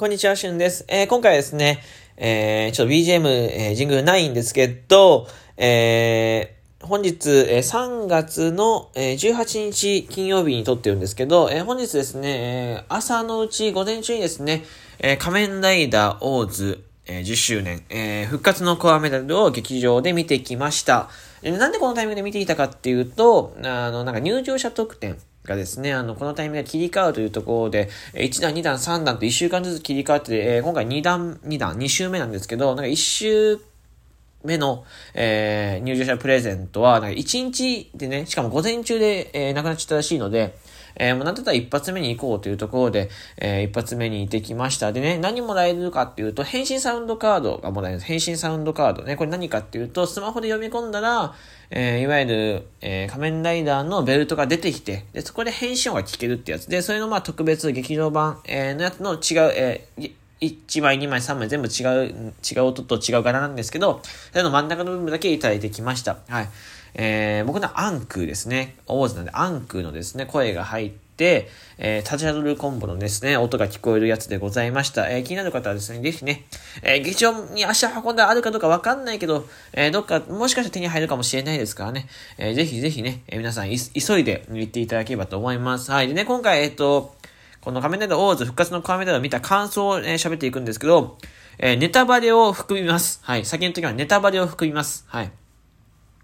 こんにちは、しゅんです。えー、今回はですね、えー、ちょっと BGM、えー、ジングルないんですけど、えー、本日、えー、3月の、えー、18日金曜日に撮ってるんですけど、えー、本日ですね、えー、朝のうち午前中にですね、えー、仮面ライダーオーズ、えー、10周年、えー、復活のコアメダルを劇場で見てきました。えなんでこのタイミングで見ていたかっていうと、あの、なんか入場者特典、がですね、あの、このタイミングで切り替わるというところで、1段、2段、3段と1週間ずつ切り替わって、え、今回2段、2段、2週目なんですけど、なんか1週目の、えー、入場者プレゼントは、なんか1日でね、しかも午前中で、えー、なくなっちゃったらしいので、えー、もうなんだったら一発目に行こうというところで、えー、一発目に行ってきました。でね、何もらえるかっていうと、変身サウンドカードがもらえるんです。変身サウンドカードね。これ何かっていうと、スマホで読み込んだら、えー、いわゆる、えー、仮面ライダーのベルトが出てきて、で、そこで変身音が聞けるってやつで、それのまあ特別劇場版、えー、のやつの違う、えー、1枚、2枚、3枚全部違う、違う音と違う柄なんですけど、それの真ん中の部分だけいただいてきました。はい。えー、僕のアンクーですね。オーズなんでアンクーのですね、声が入って、えー、タジャドルコンボのですね、音が聞こえるやつでございました。えー、気になる方はですね、ぜひね、えー、劇場に足を運んであるかどうかわかんないけど、えー、どっか、もしかしたら手に入るかもしれないですからね、えー、ぜひぜひね、えー、皆さん急いで行っていただければと思います。はい。でね、今回、えっ、ー、と、この仮面ライダーオーズ復活の仮面ライダーを見た感想を、ね、喋っていくんですけど、えー、ネタバレを含みます。はい。先の時はネタバレを含みます。はい。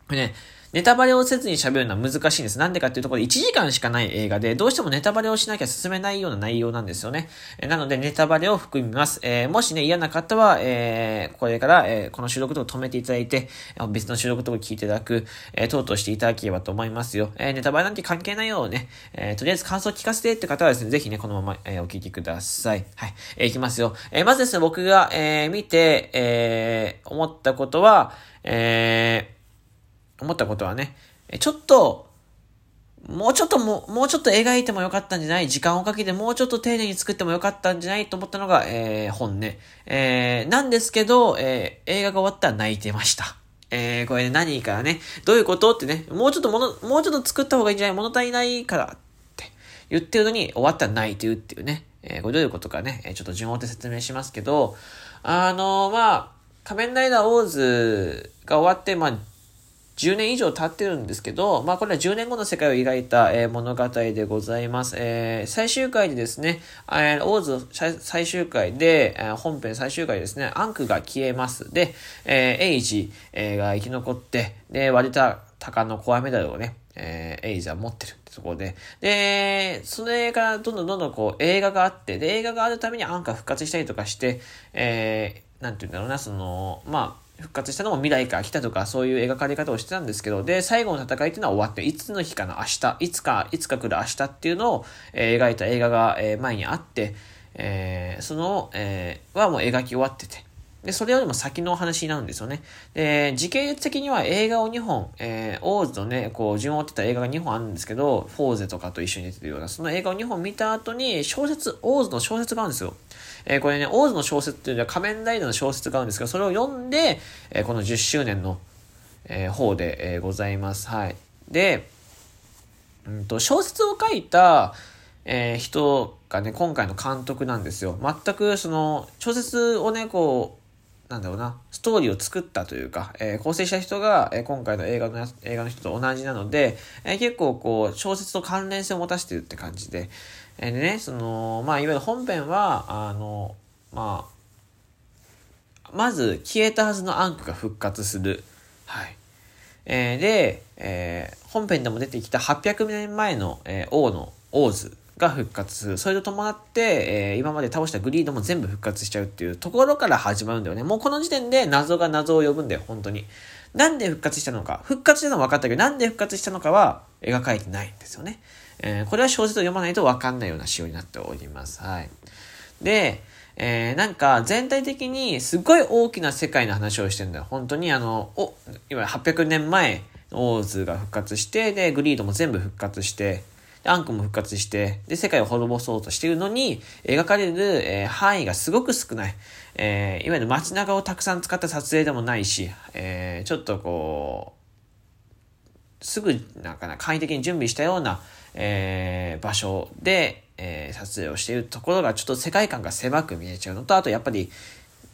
これね、ネタバレをせずに喋るのは難しいんです。なんでかっていうところで1時間しかない映画で、どうしてもネタバレをしなきゃ進めないような内容なんですよね。えなのでネタバレを含みます。えー、もしね、嫌な方は、えー、これから、えー、この収録とか止めていただいて、別の収録とか聞いていただく、えー、等々していただければと思いますよ。えー、ネタバレなんて関係ないようね、えー、とりあえず感想を聞かせてって方はですね、ぜひね、このまま、えー、お聞きください。はい。えー、いきますよ。えー、まずですね、僕が、えー、見て、えー、思ったことは、えー、思ったことはね、ちょっと、もうちょっとも、もうちょっと描いてもよかったんじゃない？時間をかけてもうちょっと丁寧に作ってもよかったんじゃない？と思ったのが、えー、本ね。えー、なんですけど、えー、映画が終わったら泣いてました。えー、これね、何からね、どういうこと？ってね、もうちょっともの、もうちょっと作った方がいいんじゃない？物足りないからって。言ってるのに終わったら泣いてるっていうね。えー、これどういうことかね、ちょっと順を追って説明しますけど、あのー、まあ、仮面ライダーオーズが終わって、まあ、10年以上経ってるんですけど、まあこれは10年後の世界を描いた、えー、物語でございます。えー、最終回でですね、えー、オーズ最終回で、えー、本編最終回ですね、アンクが消えます。で、えー、エイジ、えー、が生き残って、で、割れた鷹のコアメダルをね、えー、エイジは持ってるってところで。で、それからどんどんどんどんこう映画があって、で、映画があるためにアンカ復活したりとかして、えー、なんて言うんだろうな、その、まあ、復活したのも未来から来たとか、そういう描かれ方をしてたんですけど、で、最後の戦いっていうのは終わって、いつの日かの明日、いつか、いつか来る明日っていうのを、えー、描いた映画が、えー、前にあって、えー、その、えー、はもう描き終わってて、で、それよりも先のお話になるんですよね。で、時系列的には映画を2本、えー、オーズとね、こう、順を追ってた映画が2本あるんですけど、フォーゼとかと一緒に出てるような、その映画を2本見た後に、小説、オーズの小説があるんですよ。えー、これね、オーズの小説っていうのは仮面ライダーの小説があるんですけど、それを読んで、えー、この10周年の、えー、方で、えー、ございます。はい。で、うんと、小説を書いた、えー、人がね、今回の監督なんですよ。全くその、小説をね、こう、なんだろうな、ストーリーを作ったというか、えー、構成した人が、えー、今回の映画の映画の人と同じなので、えー、結構こう、小説と関連性を持たせてるって感じで、えー、でね、その、まあ、いわゆる本編は、あの、まあ、まず、消えたはずのアンクが復活する。はい。えー、で、えー、本編でも出てきた800年前の、えー、王の、王図が復活する。それと伴って、えー、今まで倒したグリードも全部復活しちゃうっていうところから始まるんだよね。もうこの時点で謎が謎を呼ぶんだよ、本当に。なんで復活したのか。復活したのは分かったけど、なんで復活したのかは描かれてないんですよね。えー、これは小説を読まないと分かんないような仕様になっております。はい。で、えー、なんか全体的にすごい大きな世界の話をしてるんだよ。本当にあの、お、いわゆる800年前、オーズが復活して、で、グリードも全部復活して、アンクも復活して、で、世界を滅ぼそうとしているのに、描かれる、えー、範囲がすごく少ない。えー、いわゆる街中をたくさん使った撮影でもないし、えー、ちょっとこう、すぐ、なんかな、簡易的に準備したような、えー、場所でえー、撮影をしているところがちょっと世界観が狭く見えちゃうのと、あとやっぱり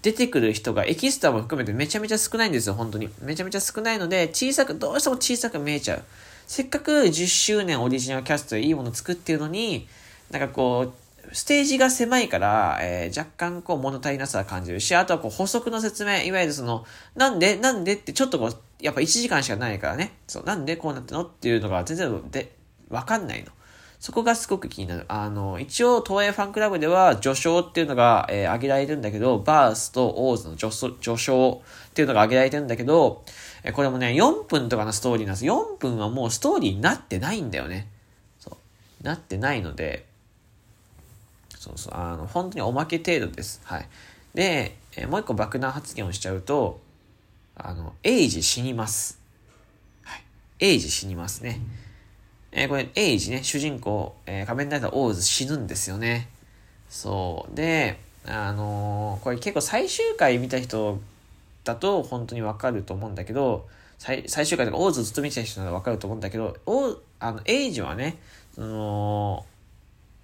出てくる人がエキストラも含めてめちゃめちゃ少ないんですよ、本当に。めちゃめちゃ少ないので、小さく、どうしても小さく見えちゃう。せっかく10周年オリジナルキャストでいいもの作ってるのに、なんかこう、ステージが狭いから、えー、若干こう物足りなさを感じるし、あとはこう補足の説明、いわゆるその、なんでなんでってちょっとこう、やっぱ1時間しかないからね、そう、なんでこうなったのっていうのが全然で、わかんないの。そこがすごく気になる。あの、一応、東映ファンクラブでは序章っていうのが、えー、挙げられるんだけど、バースとオーズの序序章っていうのが挙げられてるんだけど、えー、これもね、4分とかのストーリーなんです。4分はもうストーリーになってないんだよね。そう。なってないので、そうそう、あの、本当におまけ程度です。はい。で、えー、もう一個爆弾発言をしちゃうと、あの、エイジ死にます。はい。エイジ死にますね。えー、これ、エイジね、主人公、えー、仮面ライダーオーズ死ぬんですよね。そう。で、あのー、これ結構最終回見た人だと本当にわかると思うんだけど、最最終回とかオーズずっと見てた人ならわかると思うんだけど、おあの、エイジはね、その、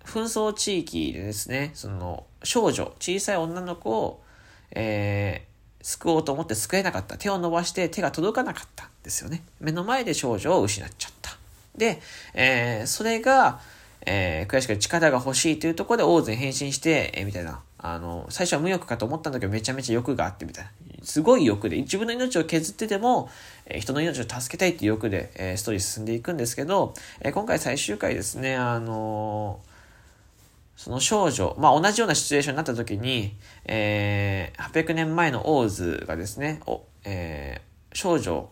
紛争地域でですね、その、少女、小さい女の子を、えー、救おうと思って救えなかった。手を伸ばして手が届かなかったんですよね。目の前で少女を失っちゃった。で、えー、それが、えー、悔しくて力が欲しいというところでオーズに変身して、えー、みたいな。あの、最初は無欲かと思ったんだけど、めちゃめちゃ欲があって、みたいな。すごい欲で、自分の命を削ってても、えー、人の命を助けたいっていう欲で、えー、ストーリー進んでいくんですけど、えー、今回最終回ですね、あのその少女、まあ、同じようなシチュエーションになった時に、えー、800年前のオーズがですね、おえー、少女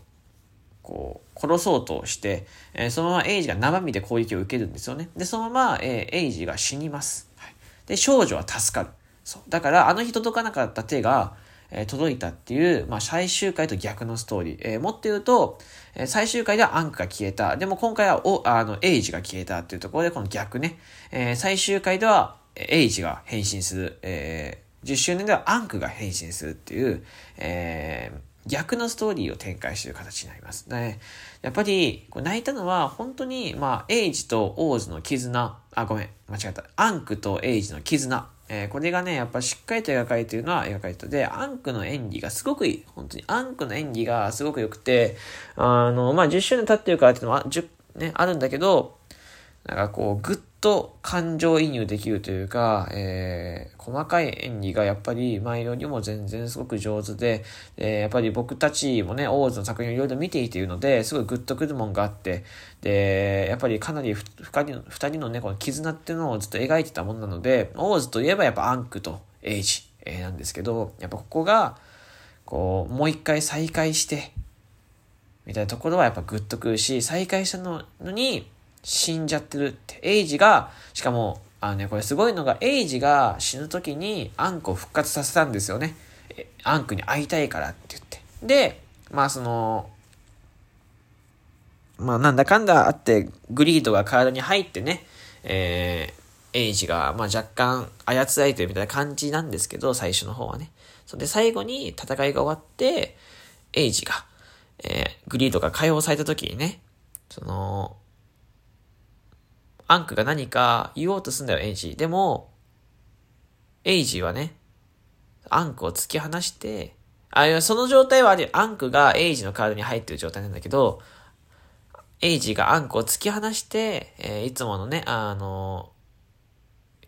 こう、殺そうとして、えー、そのままエイジが生身で攻撃を受けるんですよね。で、そのまま、えー、エイジが死にます。はい、で、少女は助かる。そう。だから、あの日届かなかった手が、えー、届いたっていう、まあ、最終回と逆のストーリー。えー、もっと言うと、えー、最終回ではアンクが消えた。でも今回は、お、あの、エイジが消えたっていうところで、この逆ね。え、最終回では、エイジが変身する。え、10周年ではアンクが変身するっていう、えー、逆のストーリーを展開してる形になります。ね、やっぱり、泣いたのは、本当に、まあ、エイジとオーズの絆、あ、ごめん、間違った。アンクとエイジの絆。えー、これがね、やっぱしっかりと描かれているのは描かれてで、アンクの演技がすごくいい。本当に、アンクの演技がすごく良くて、あの、まあ、10周年経ってるからっていうのは、10、ね、あるんだけど、なんかこう、ぐっと感情移入できるというか、えー、細かい演技がやっぱり前よりも全然すごく上手で、えー、やっぱり僕たちもね、オーズの作品をいろいろ見ていているので、すごいグッとくるもんがあって、で、やっぱりかなり二人二人のね、この絆っていうのをずっと描いてたもんなので、オーズといえばやっぱアンクとエイジ、えー、なんですけど、やっぱここが、こう、もう一回再会して、みたいなところはやっぱグッとくるし、再会したのに、死んじゃってるって。エイジが、しかも、あのね、これすごいのが、エイジが死ぬ時にアンクを復活させたんですよね。アンクに会いたいからって言って。で、まあその、まあなんだかんだあって、グリードが体に入ってね、えー、エイジが、まあ若干操られてるみたいな感じなんですけど、最初の方はね。それで最後に戦いが終わって、エイジが、えー、グリードが解放された時にね、その、アンクが何か言おうとすんだよ、エイジ。でも、エイジはね、アンクを突き放して、あ、その状態はアンクがエイジのカードに入ってる状態なんだけど、エイジがアンクを突き放して、えー、いつものね、あの、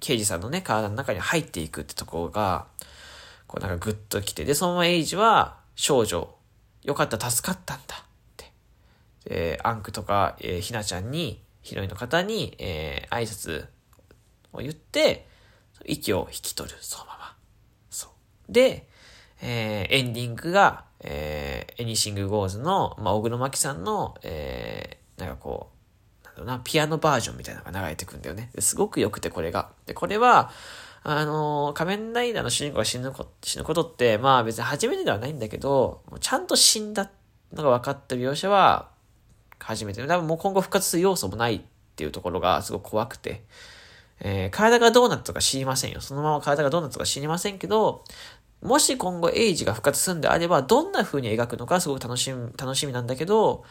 刑事さんのね、体の中に入っていくってところが、こうなんかグッと来て、で、そのままエイジは少女、よかった、助かったんだって。で、アンクとか、えー、ひなちゃんに、ヒロインの方に、えー、挨拶を言って、息を引き取る、そのまま。そう。で、えー、エンディングが、えー、 Anything Goes の、まあ、大黒摩季さんの、えー、なんかこう、なんだろうな、ピアノバージョンみたいなのが流れてくんだよね。すごく良くて、これが。で、これは、あのー、仮面ライダーの主人公が死ぬこ死ぬことって、まあ別に初めてではないんだけど、ちゃんと死んだのが分かった描写は、初めて。多分もう今後復活する要素もないっていうところがすごく怖くて、えー、体がどうなったか知りませんよ。そのまま体がどうなったか知りませんけど、もし今後エイジが復活するんであれば、どんな風に描くのかすごく楽しみ、楽しみなんだけど、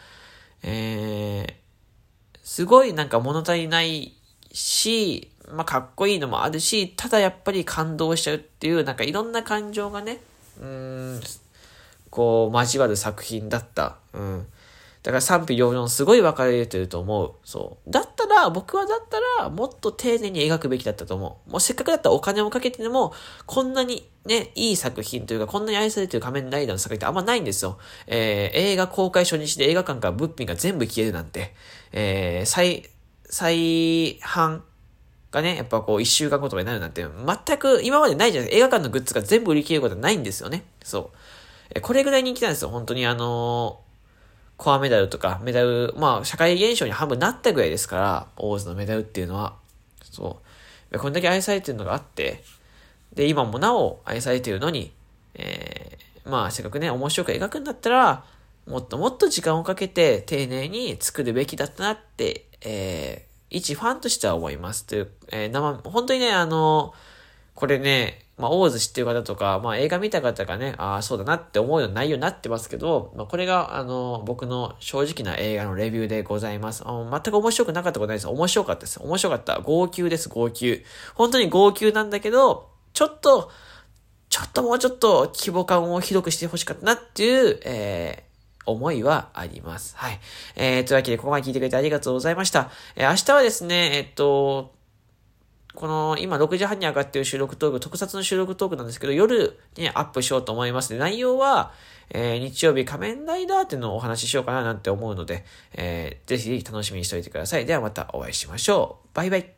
えー、すごいなんか物足りないし、まあ、かっこいいのもあるし、ただやっぱり感動しちゃうっていう、なんかいろんな感情がね、うん、こう、交わる作品だった。うん。だから賛否両論すごい分かれてると思う。そう。だったら、僕はだったら、もっと丁寧に描くべきだったと思う。もうせっかくだったらお金をかけてでも、こんなにね、いい作品というか、こんなに愛されてる仮面ライダーの作品ってあんまないんですよ。えー、映画公開初日で映画館から物品が全部消えるなんて、えー、再、再販がね、やっぱこう一週間後とかになるなんて、全く今までないじゃないですか。映画館のグッズが全部売り切れることはないんですよね。そう。これぐらい人気なんですよ。本当にあのーコアメダルとか、メダル、まあ、社会現象に半分なったぐらいですから、オーズのメダルっていうのは。そう。こんだけ愛されてるのがあって、で、今もなお愛されてるのに、えー、まあ、せっかくね、面白く描くんだったら、もっともっと時間をかけて丁寧に作るべきだったなって、えー、一ファンとしては思います。という、えー、生、本当にね、あの、これね、まあ、オーズ知ってる方とか、まあ、映画見た方がね、ああ、そうだなって思うような内容になってますけど、まあ、これが、あの、僕の正直な映画のレビューでございます。あ全く面白くなかったことないです。面白かったです。面白かった。号泣です、号泣。本当に号泣なんだけど、ちょっと、ちょっともうちょっと規模感を広くしてほしかったなっていう、えー、思いはあります。はい。えー、というわけで、ここまで聞いてくれてありがとうございました。えー、明日はですね、えっと、この今6時半に上がってる収録トーク、特撮の収録トークなんですけど、夜にアップしようと思いますで、内容は、えー、日曜日仮面ライダーっていうのをお話ししようかななんて思うので、えー、ぜひ楽しみにしておいてください。ではまたお会いしましょう。バイバイ。